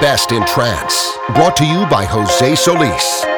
Best in trance. Brought to you by Jose Solis.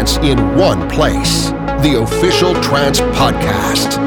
Psytrance in one place. The official Trance Podcast.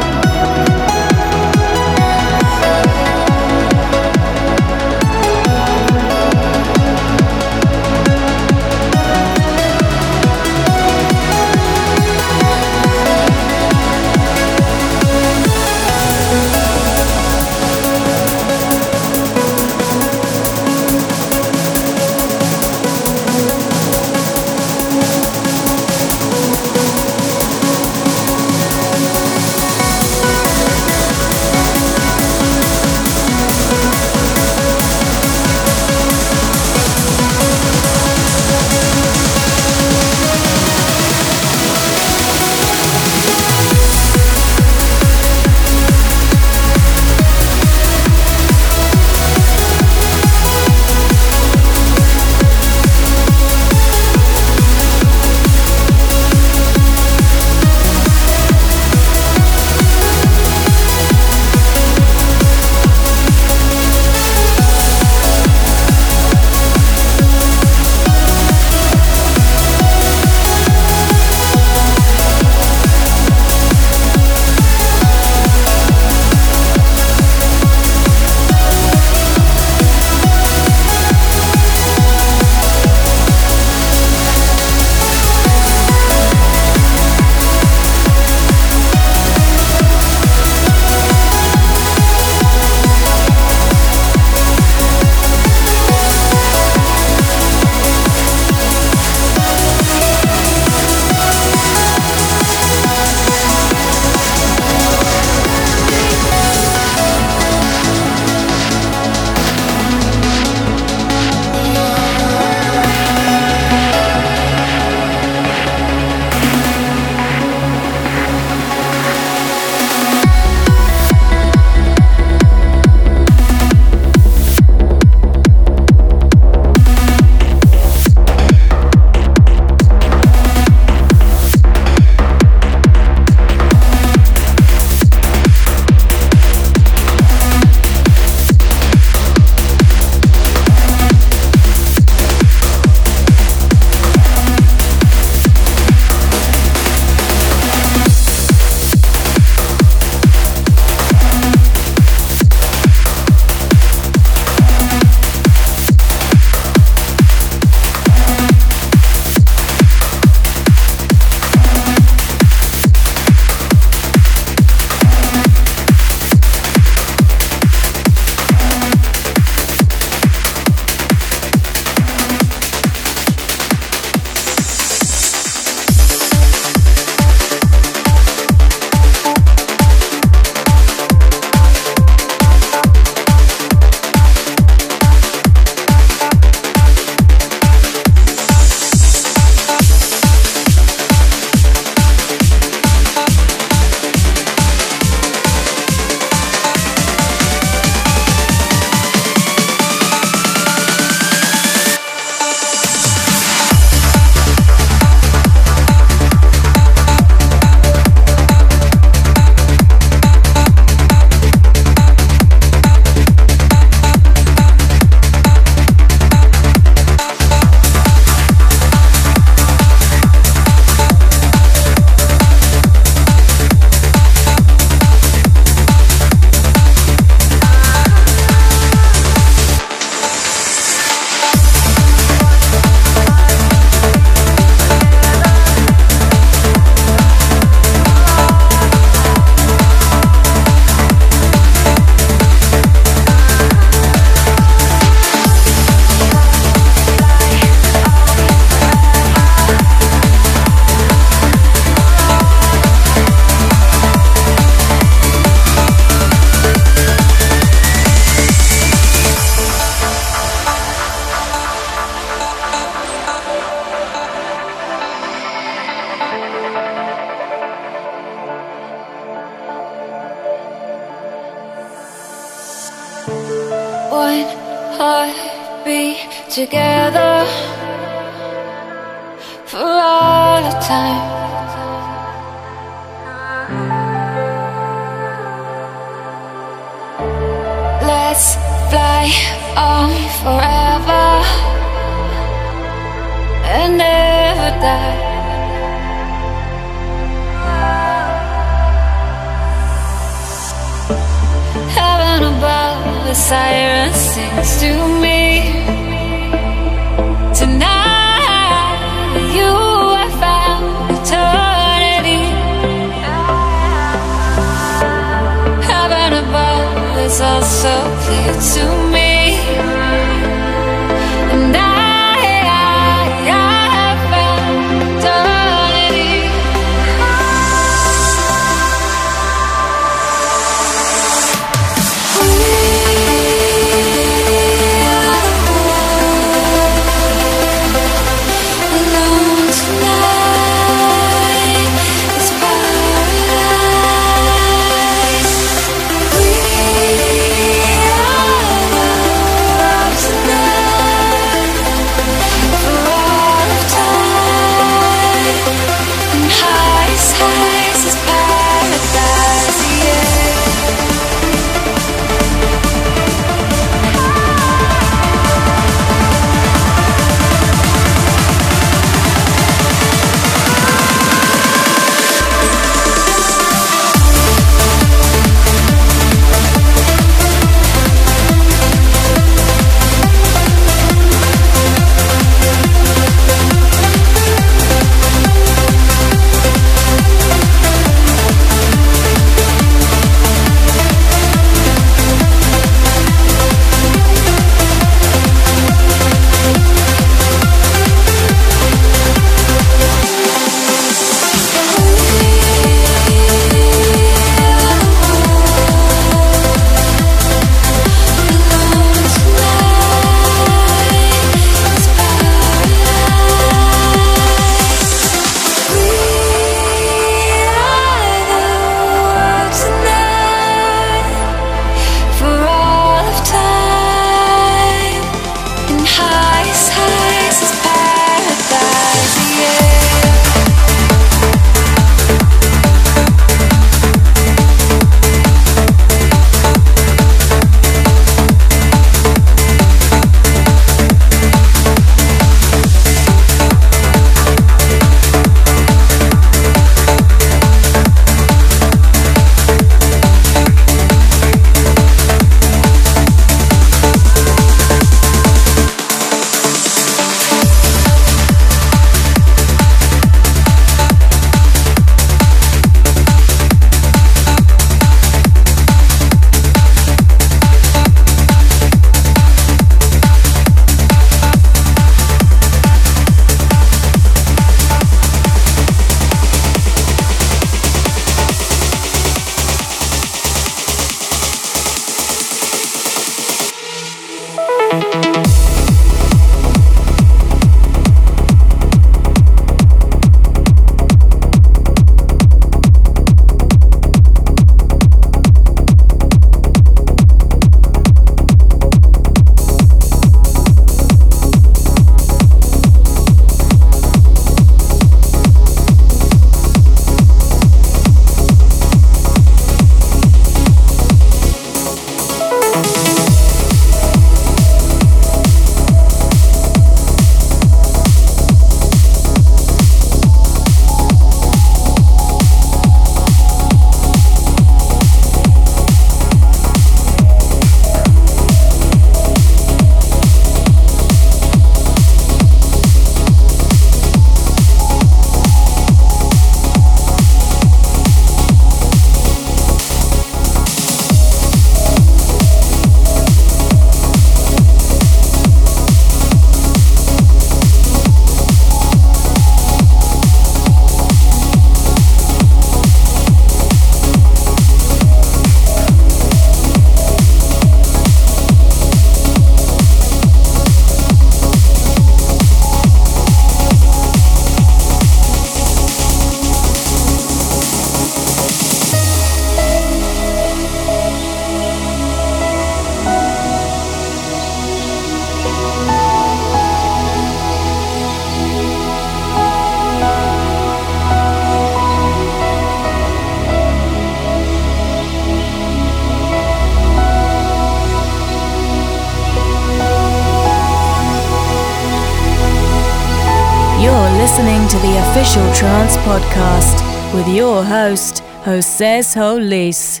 Trance Podcast with your host, Jose Solis.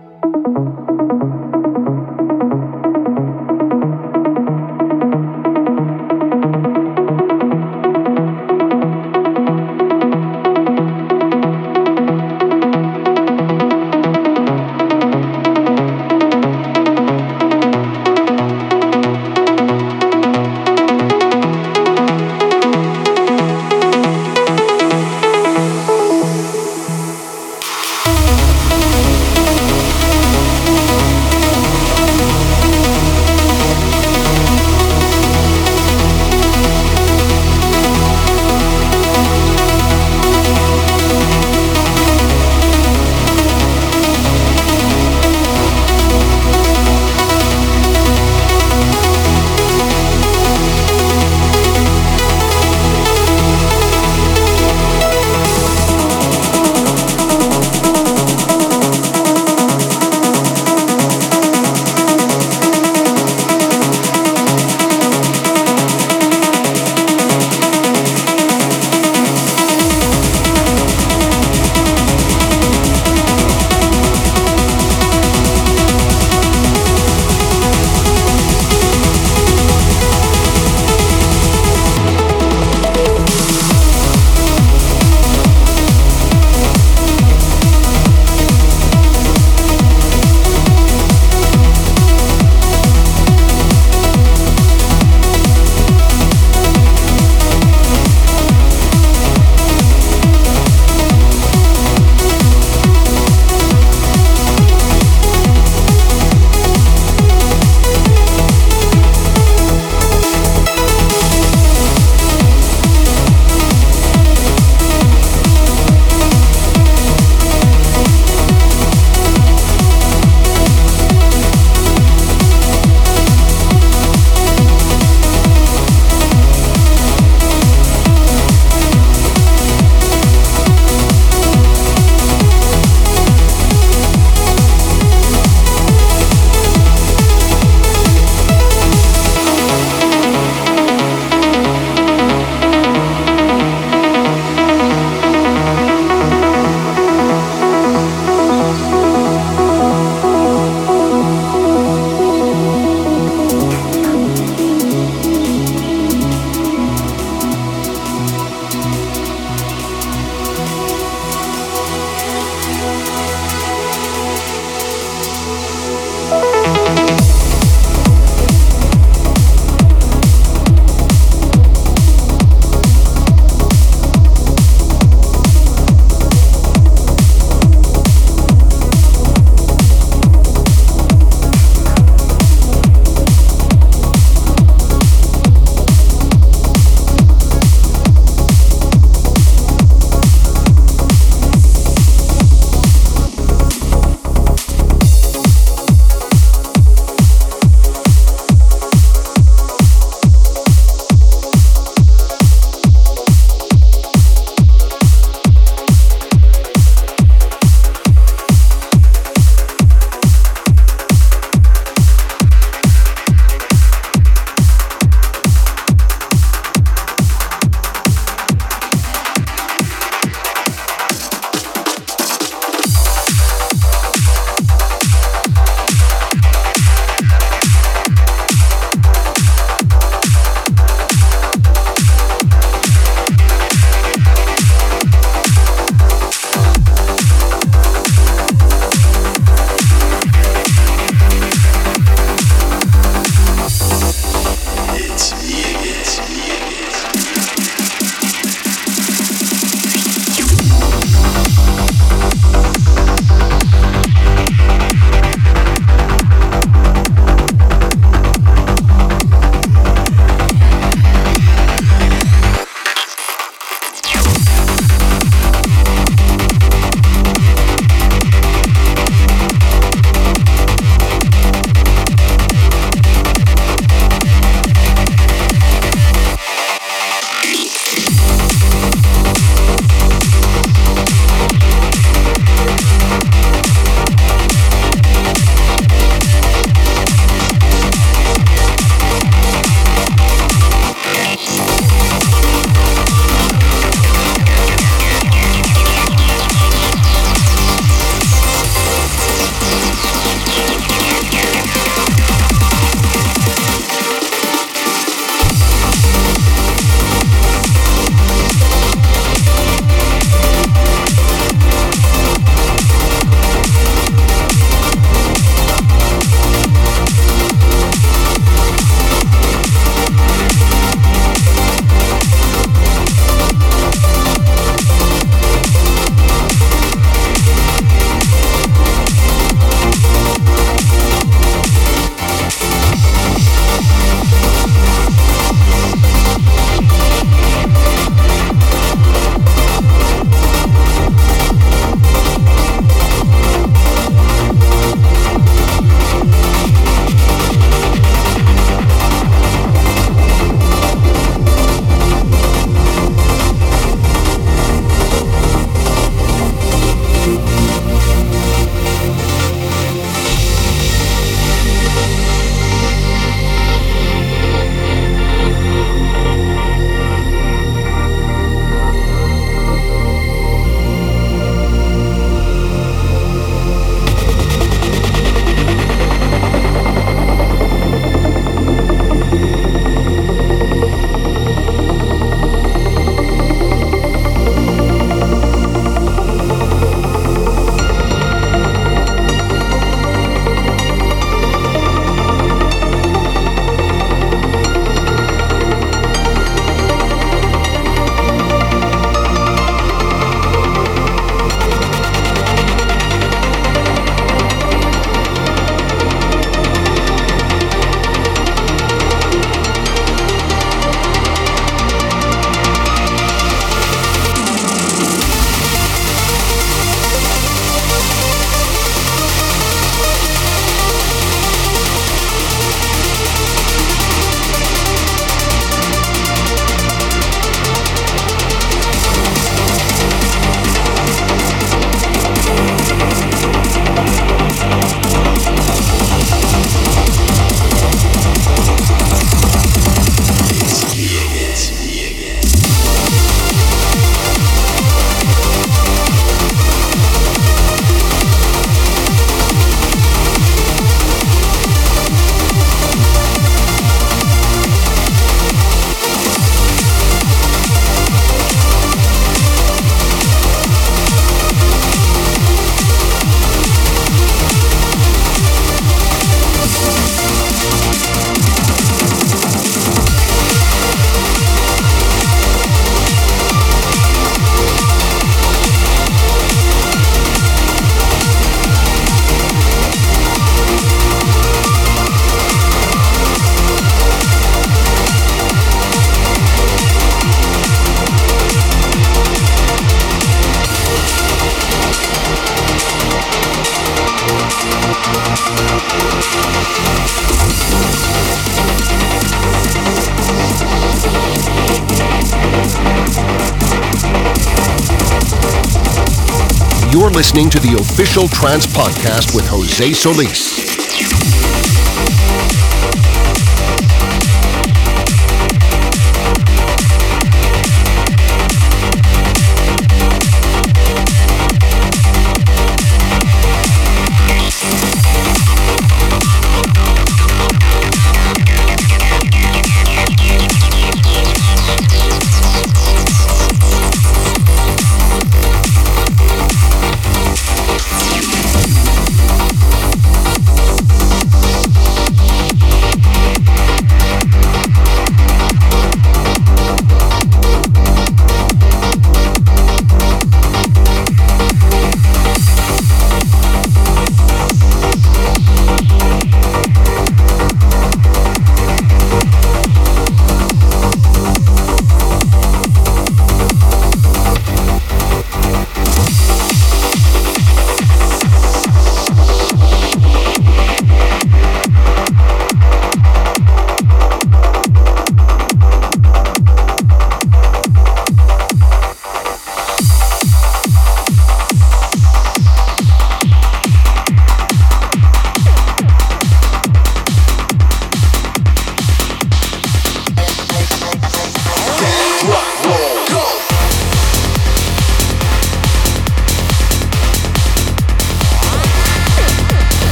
Listening to the official Trance Podcast with Jose Solis.